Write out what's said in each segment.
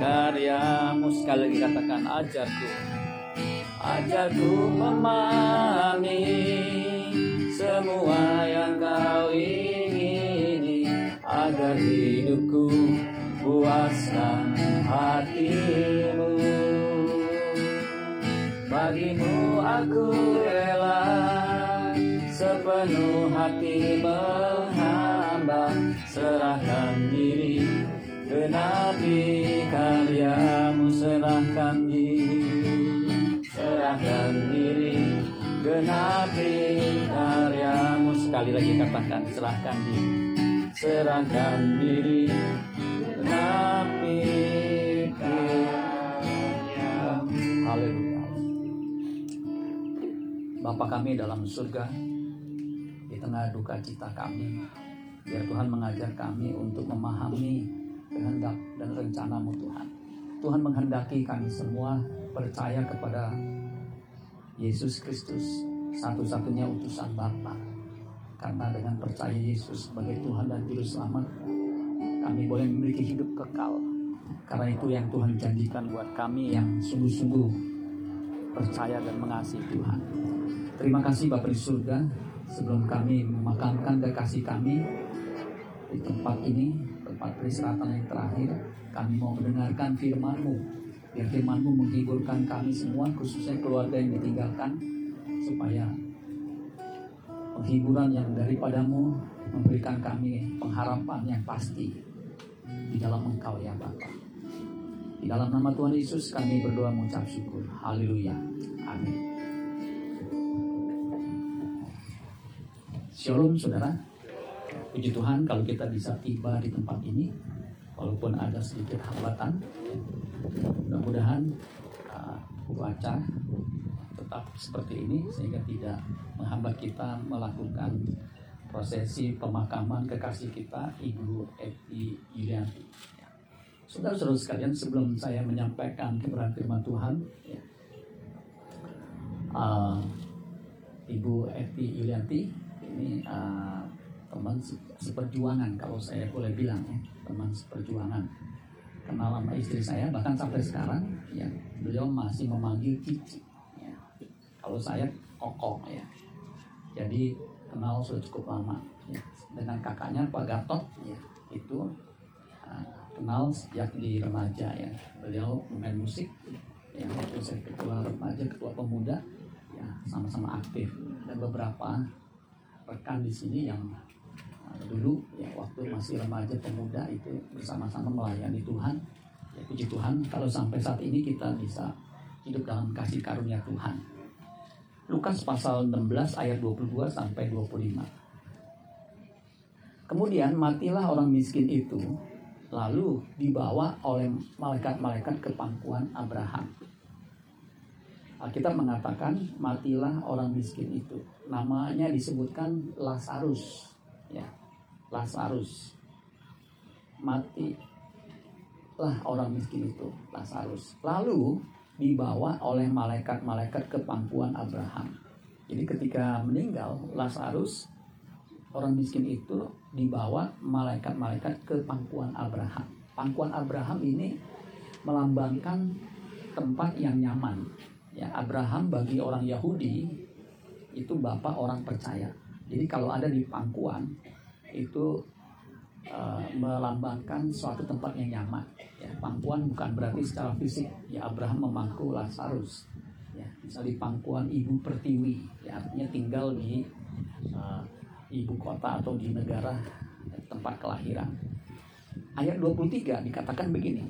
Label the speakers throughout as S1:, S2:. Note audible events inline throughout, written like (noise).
S1: karyamu. Sekali lagi katakan ajarku ajarku memahami semua yang kau ingini agar hidupku puaskan hatimu. Bagimu aku rela sepenuh hati menghamba serahkan diri genapi karyamu serahkan diri. Serahkan diri. Genapi karyamu. Sekali lagi katakan serahkan diri. Serahkan diri. Genapi karyamu. Haleluya. Bapa kami dalam surga di tengah duka cita kami biar Tuhan mengajar kami untuk memahami kehendak dan rencanamu Tuhan Tuhan menghendaki kami semua percaya kepada Yesus Kristus satu-satunya utusan Bapa. Karena dengan percaya Yesus sebagai Tuhan dan Juru Selamat, kami boleh memiliki hidup kekal. Karena itu yang Tuhan janjikan buat kami yang sungguh-sungguh percaya dan mengasihi Tuhan. Terima kasih Bapak di surga, sebelum kami memakamkan kekasih kami di tempat ini, tempat peristirahatan yang terakhir, kami mau mendengarkan firman-Mu. Biar firman-Mu menghiburkan kami semua, khususnya keluarga yang ditinggalkan, supaya penghiburan yang daripadamu memberikan kami pengharapan yang pasti di dalam Engkau ya Bapa. Di dalam nama Tuhan Yesus kami berdoa mengucap syukur. Haleluya. Amin. Shalom saudara. Puji Tuhan kalau kita bisa tiba di tempat ini walaupun ada sedikit hambatan. Mudah-mudahan uh, baca tetap seperti ini sehingga tidak menghambat kita melakukan prosesi pemakaman kekasih kita Ibu Eti Yulianti. Saudara-saudara sekalian, sebelum saya menyampaikan kebenaran firman Tuhan, ya, uh, Ibu Eti Yulianti ini uh, teman seperjuangan kalau saya boleh bilang ya, teman seperjuangan. Kenal sama istri saya bahkan sampai sekarang ya beliau masih memanggil Cici. Ya. Kalau saya Koko ya. Jadi kenal sudah cukup lama ya. dengan kakaknya Pak Gatot ya itu uh, kenal sejak di remaja ya beliau main musik ya waktu saya ketua remaja ketua pemuda ya sama-sama aktif dan beberapa rekan di sini yang dulu ya waktu masih remaja pemuda itu bersama-sama melayani Tuhan ya puji Tuhan kalau sampai saat ini kita bisa hidup dalam kasih karunia Tuhan Lukas pasal 16 ayat 22 sampai 25. Kemudian matilah orang miskin itu, lalu dibawa oleh malaikat-malaikat ke pangkuan Abraham. Alkitab mengatakan matilah orang miskin itu. Namanya disebutkan Lazarus, ya. Lazarus. Matilah orang miskin itu, Lazarus. Lalu dibawa oleh malaikat-malaikat ke pangkuan Abraham. Jadi ketika meninggal Lazarus orang miskin itu dibawa malaikat-malaikat ke pangkuan Abraham. Pangkuan Abraham ini melambangkan tempat yang nyaman. Ya, Abraham bagi orang Yahudi itu bapak orang percaya. Jadi kalau ada di pangkuan itu uh, melambangkan suatu tempat yang nyaman. Ya, pangkuan bukan berarti secara fisik. Ya Abraham memangku Lazarus. Ya, misal di pangkuan ibu pertiwi, ya artinya tinggal di uh, ibu kota atau di negara tempat kelahiran. Ayat 23 dikatakan begini.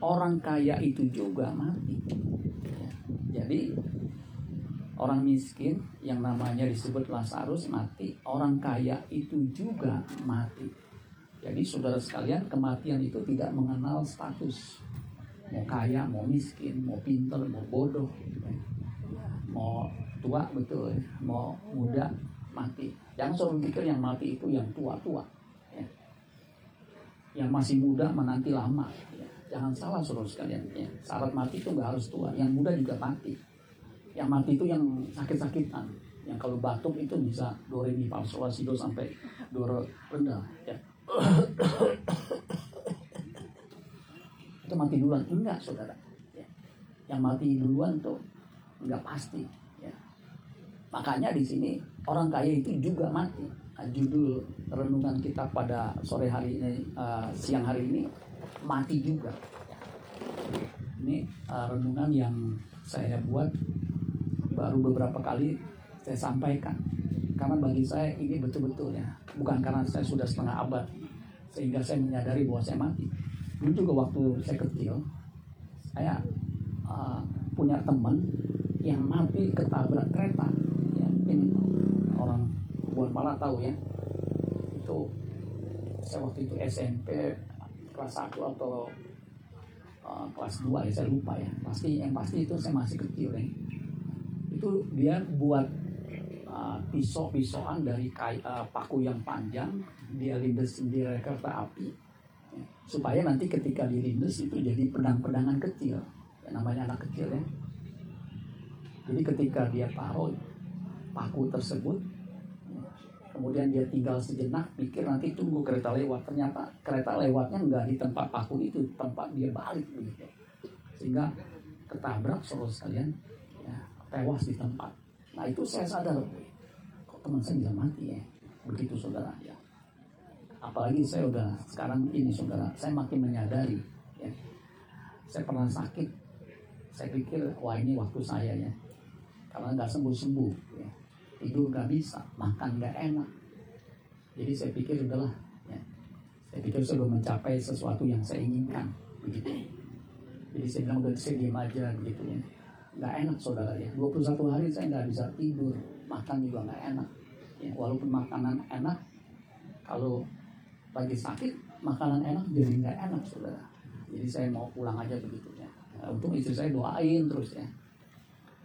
S1: Orang kaya itu juga mati. Ya, jadi orang miskin yang namanya disebut Lazarus mati, orang kaya itu juga mati. Jadi saudara sekalian kematian itu tidak mengenal status Mau kaya, mau miskin, mau pinter, mau bodoh Mau tua betul. Mau muda mati Jangan selalu pikir yang mati itu yang tua-tua ya. Yang masih muda menanti lama ya. Jangan salah saudara sekalian ya. Syarat mati itu nggak harus tua Yang muda juga mati Yang mati itu yang sakit-sakitan. Yang kalau batuk itu bisa do re mi fa sampai do re rendah ya. (coughs) Itu mati duluan. Enggak saudara. Ya. yang mati duluan tuh enggak pasti ya. makanya di sini orang kaya itu juga mati. Nah, judul renungan kita pada sore hari ini uh, siang hari ini mati juga. Ini uh, renungan yang saya buat baru beberapa kali saya sampaikan. Karena bagi saya ini betul-betul ya bukan karena saya sudah setengah abad sehingga saya menyadari bahwa saya mati. Dulu juga waktu saya kecil saya uh, punya teman yang mati ketabrak kereta. Ya, ini orang buat malah tahu ya. Itu saya waktu itu SMP kelas 1 atau uh, kelas 2 ya saya lupa ya. Pasti yang pasti itu saya masih kecil ya itu dia buat uh, pisau-pisauan dari kai, uh, paku yang panjang dia lindes di kereta api supaya nanti ketika dirindes itu jadi pedang-pedangan kecil ya, namanya anak kecil ya. Jadi ketika dia taruh paku tersebut kemudian dia tinggal sejenak pikir nanti tunggu kereta lewat. Ternyata kereta lewatnya nggak di tempat paku itu tempat dia balik begitu. Sehingga ketabrak saudara sekalian ya, tewas di tempat. Nah itu saya sadar kok teman saya bisa mati ya? Begitu saudara ya. Apalagi saya udah sekarang ini saudara saya makin menyadari ya. Saya pernah sakit. Saya pikir wah ini waktu saya ya. Karena nggak sembuh sembuh ya. tidur nggak bisa makan nggak enak. Jadi saya pikir udahlah ya. saya pikir belum mencapai sesuatu yang saya inginkan begitu. Jadi saya bilang udah saya diam aja begitu ya nggak enak saudara ya. 21 hari saya nggak bisa tidur. Makan juga nggak enak. Ya, walaupun makanan enak kalau lagi sakit makanan enak jadi nggak enak saudara. Jadi saya mau pulang aja begitu ya. Nah, untung istri saya doain terus ya.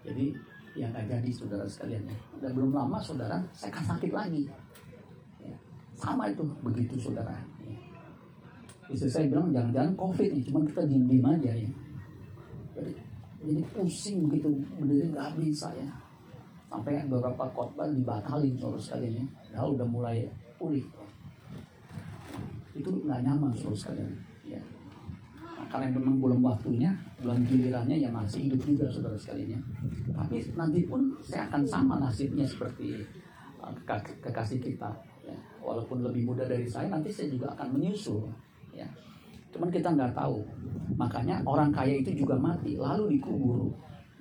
S1: Jadi yang nggak jadi saudara sekalian ya. Dan belum lama saudara saya kan sakit lagi. Ya, sama itu begitu saudara. Ya. istri saya bilang jangan-jangan covid nih cuman kita diem-diem aja ya. Jadi jadi pusing begitu berdiri nggak bisa ya. Sampai beberapa khotbah dibatalin saudara sekalian ya. Udah mulai pulih. Itu nggak nyaman saudara sekalian ya. Nah, karena memang belum waktunya belum gilirannya ya masih hidup juga saudara sekalian ya. Tapi nanti pun saya akan sama nasibnya seperti uh, kekasih kita ya. walaupun lebih muda dari saya nanti saya juga akan menyusul ya cuman kita nggak tahu makanya orang kaya itu juga mati lalu dikubur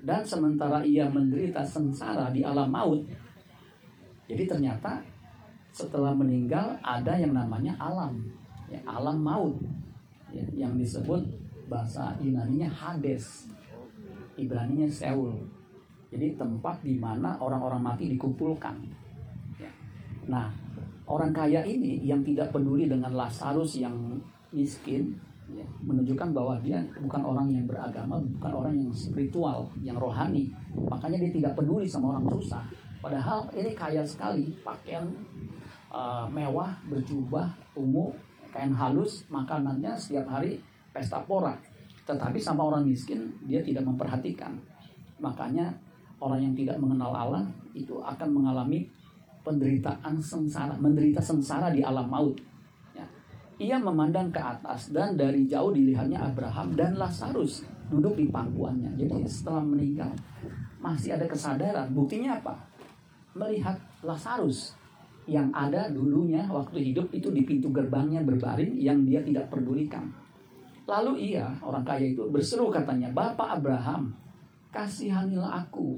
S1: dan sementara ia menderita sengsara di alam maut jadi ternyata setelah meninggal ada yang namanya alam ya, alam maut ya, yang disebut bahasa Yunani-nya Hades, Ibrani-nya Seul. Jadi tempat di mana orang-orang mati dikumpulkan. Ya. Nah, orang kaya ini yang tidak peduli dengan Lazarus yang miskin, ya, menunjukkan bahwa dia bukan orang yang beragama, bukan orang yang spiritual, yang rohani. Makanya dia tidak peduli sama orang susah. Padahal ini kaya sekali, pakaian uh, mewah, berjubah, ungu, kain halus makanannya setiap hari pesta pora tetapi sama orang miskin dia tidak memperhatikan makanya orang yang tidak mengenal Allah itu akan mengalami penderitaan sengsara menderita sengsara di alam maut. Ia memandang ke atas dan dari jauh dilihatnya Abraham dan Lazarus duduk di pangkuannya. Jadi setelah meninggal masih ada kesadaran. Buktinya apa? Melihat Lazarus yang ada dulunya waktu hidup itu di pintu gerbangnya berbaring yang dia tidak pedulikan. Lalu ia, orang kaya itu berseru katanya, Bapak Abraham, kasihanilah aku,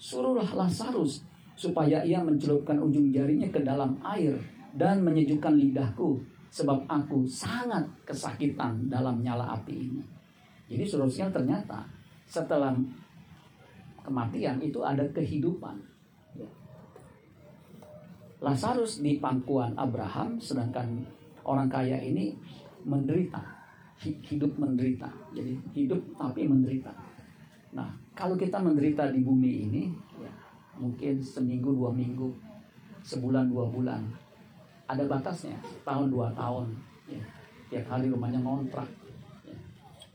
S1: suruhlah Lazarus, supaya ia mencelupkan ujung jarinya ke dalam air dan menyejukkan lidahku, sebab aku sangat kesakitan dalam nyala api ini. Jadi seterusnya ternyata setelah kematian itu ada kehidupan Lazarus di pangkuan Abraham, sedangkan orang kaya ini menderita, hidup menderita. Jadi hidup tapi menderita. Nah, kalau kita menderita di bumi ini, ya, mungkin seminggu dua minggu, sebulan dua bulan, ada batasnya, tahun dua tahun. Ya. Tiap hari rumahnya ngontrak, ya.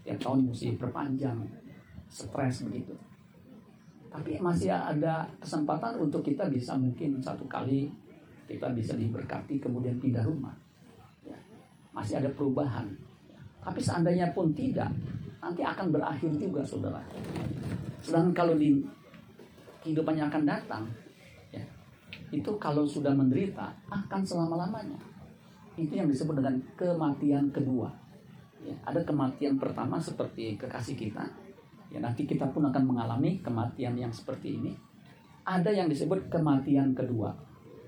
S1: tiap tahun mesti perpanjang, stres begitu. Tapi masih ada kesempatan untuk kita bisa mungkin satu kali kita bisa diberkati kemudian pindah rumah ya. masih ada perubahan Tapi seandainya pun tidak, nanti akan berakhir juga saudara. Sedangkan kalau di kehidupan yang akan datang, itu kalau sudah menderita akan selama-lamanya. Itu yang disebut dengan kematian kedua. Ya, ada kematian pertama seperti kekasih kita. Ya, nanti kita pun akan mengalami kematian yang seperti ini. Ada yang disebut kematian kedua.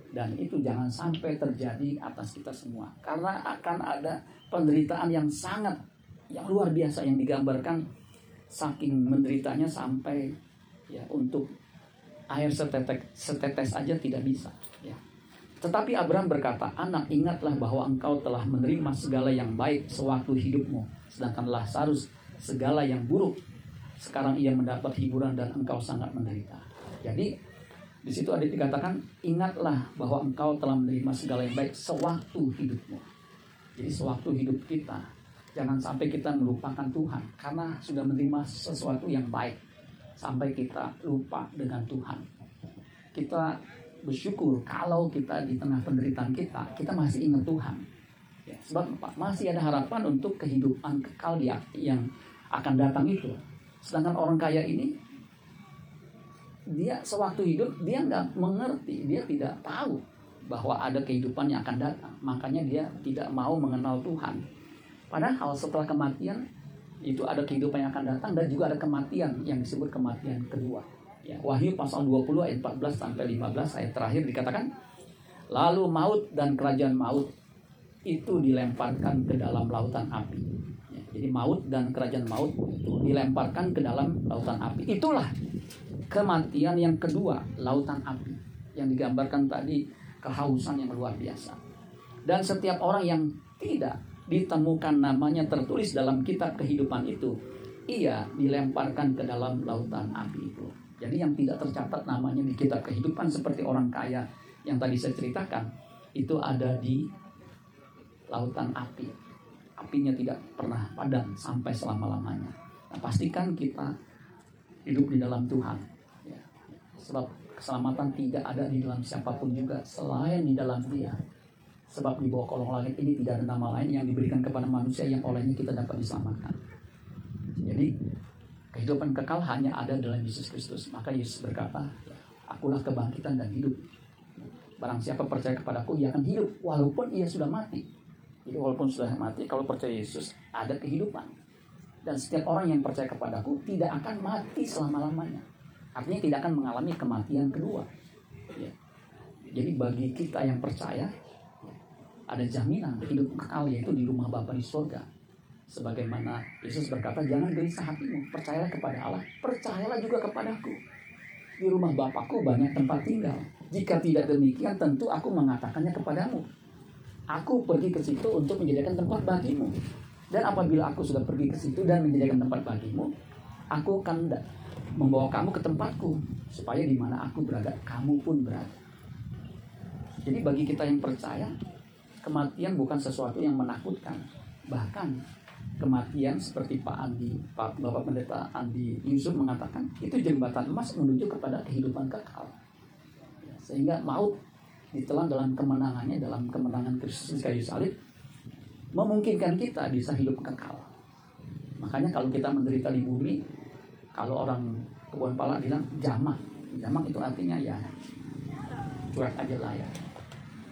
S1: Dan itu jangan sampai terjadi atas kita semua. Karena akan ada penderitaan yang sangat yang luar biasa yang digambarkan saking menderitanya sampai ya untuk air setetes, setetes aja tidak bisa. Ya. Tetapi Abraham berkata, anak ingatlah bahwa engkau telah menerima segala yang baik sewaktu hidupmu, sedangkan Lazarus segala yang buruk. Sekarang ia mendapat hiburan dan engkau sangat menderita. Jadi di situ ada dikatakan, ingatlah bahwa engkau telah menerima segala yang baik sewaktu hidupmu. Jadi sewaktu hidup kita, jangan sampai kita melupakan Tuhan karena sudah menerima sesuatu yang baik sampai kita lupa dengan Tuhan. Kita bersyukur kalau kita di tengah penderitaan kita, kita masih ingat Tuhan. Ya, sebab apa? Masih ada harapan untuk kehidupan kekal dia yang akan datang itu. Sedangkan orang kaya ini, dia sewaktu hidup dia nggak mengerti, dia tidak tahu bahwa ada kehidupan yang akan datang. Makanya dia tidak mau mengenal Tuhan. Padahal setelah kematian itu ada kehidupan yang akan datang dan juga ada kematian yang disebut kematian kedua. Ya, Wahyu pasal 20 ayat 14 sampai 15 ayat terakhir dikatakan lalu maut dan kerajaan maut itu dilemparkan ke dalam lautan api. Ya, jadi maut dan kerajaan maut itu dilemparkan ke dalam lautan api. Itulah kematian yang kedua, lautan api yang digambarkan tadi kehausan yang luar biasa. Dan setiap orang yang tidak ditemukan namanya tertulis dalam kitab kehidupan itu, ia dilemparkan ke dalam lautan api itu. Jadi yang tidak tercatat namanya di kitab kehidupan seperti orang kaya yang tadi saya ceritakan, itu ada di lautan api. Apinya tidak pernah padam sampai selama-lamanya. Nah, pastikan kita hidup di dalam Tuhan. Ya. Sebab keselamatan tidak ada di dalam siapa pun juga selain di dalam dia. Sebab di bawah kolong langit ini tidak ada nama lain yang diberikan kepada manusia yang olehnya kita dapat diselamatkan. Jadi kehidupan kekal hanya ada dalam Yesus Kristus. Maka Yesus berkata, akulah kebangkitan dan hidup. Barang siapa percaya kepadaku, ia akan hidup walaupun ia sudah mati. Jadi walaupun sudah mati, kalau percaya Yesus ada kehidupan. Dan setiap orang yang percaya kepadaku tidak akan mati selama-lamanya. Artinya tidak akan mengalami kematian kedua. Ya. Jadi bagi kita yang percaya, ada jaminan hidup kekal yaitu di rumah Bapa di surga. Sebagaimana Yesus berkata, jangan gelisah hatimu, percayalah kepada Allah, percayalah juga kepadaku. Di rumah Bapakku banyak tempat tinggal. Jika tidak demikian, tentu aku mengatakannya kepadamu. Aku pergi ke situ untuk menjadikan tempat bagimu. Dan apabila aku sudah pergi ke situ dan menjadikan tempat bagimu, aku akan membawa kamu ke tempatku, supaya di mana aku berada, kamu pun berada. Jadi bagi kita yang percaya, kematian bukan sesuatu yang menakutkan. Bahkan kematian seperti Pak Andi, Pak Bapak Pendeta Andi Yusuf mengatakan itu jembatan emas menuju kepada kehidupan kekal. Sehingga maut ditelan dalam kemenangannya dalam kemenangan Kristus kayu salib memungkinkan kita bisa hidup kekal. Makanya kalau kita menderita di bumi, kalau orang kebun pala bilang jamak, jamak itu artinya ya cuek aja lah ya.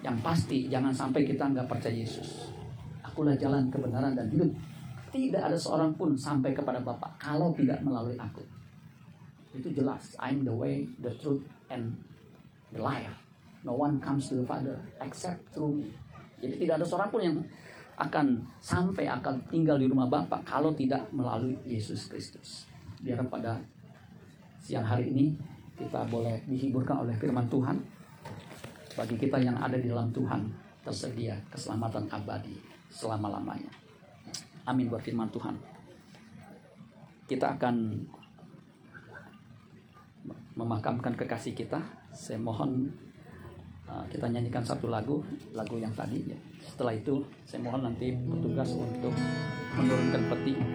S1: Yang pasti jangan sampai kita nggak percaya Yesus. Akulah jalan kebenaran dan hidup. Tidak ada seorang pun sampai kepada Bapa kalau tidak melalui aku. Itu jelas. I'm the way, the truth, and the life. No one comes to the Father except through me. Jadi tidak ada seorang pun yang akan sampai akan tinggal di rumah Bapa kalau tidak melalui Yesus Kristus. Biar pada siang hari ini kita boleh dihiburkan oleh firman Tuhan. Bagi kita yang ada di dalam Tuhan tersedia keselamatan abadi selama-lamanya. Amin buat firman Tuhan. Kita akan memakamkan kekasih kita. Saya mohon uh, kita nyanyikan satu lagu, lagu yang tadi. Ya. Setelah itu saya mohon nanti petugas untuk menurunkan peti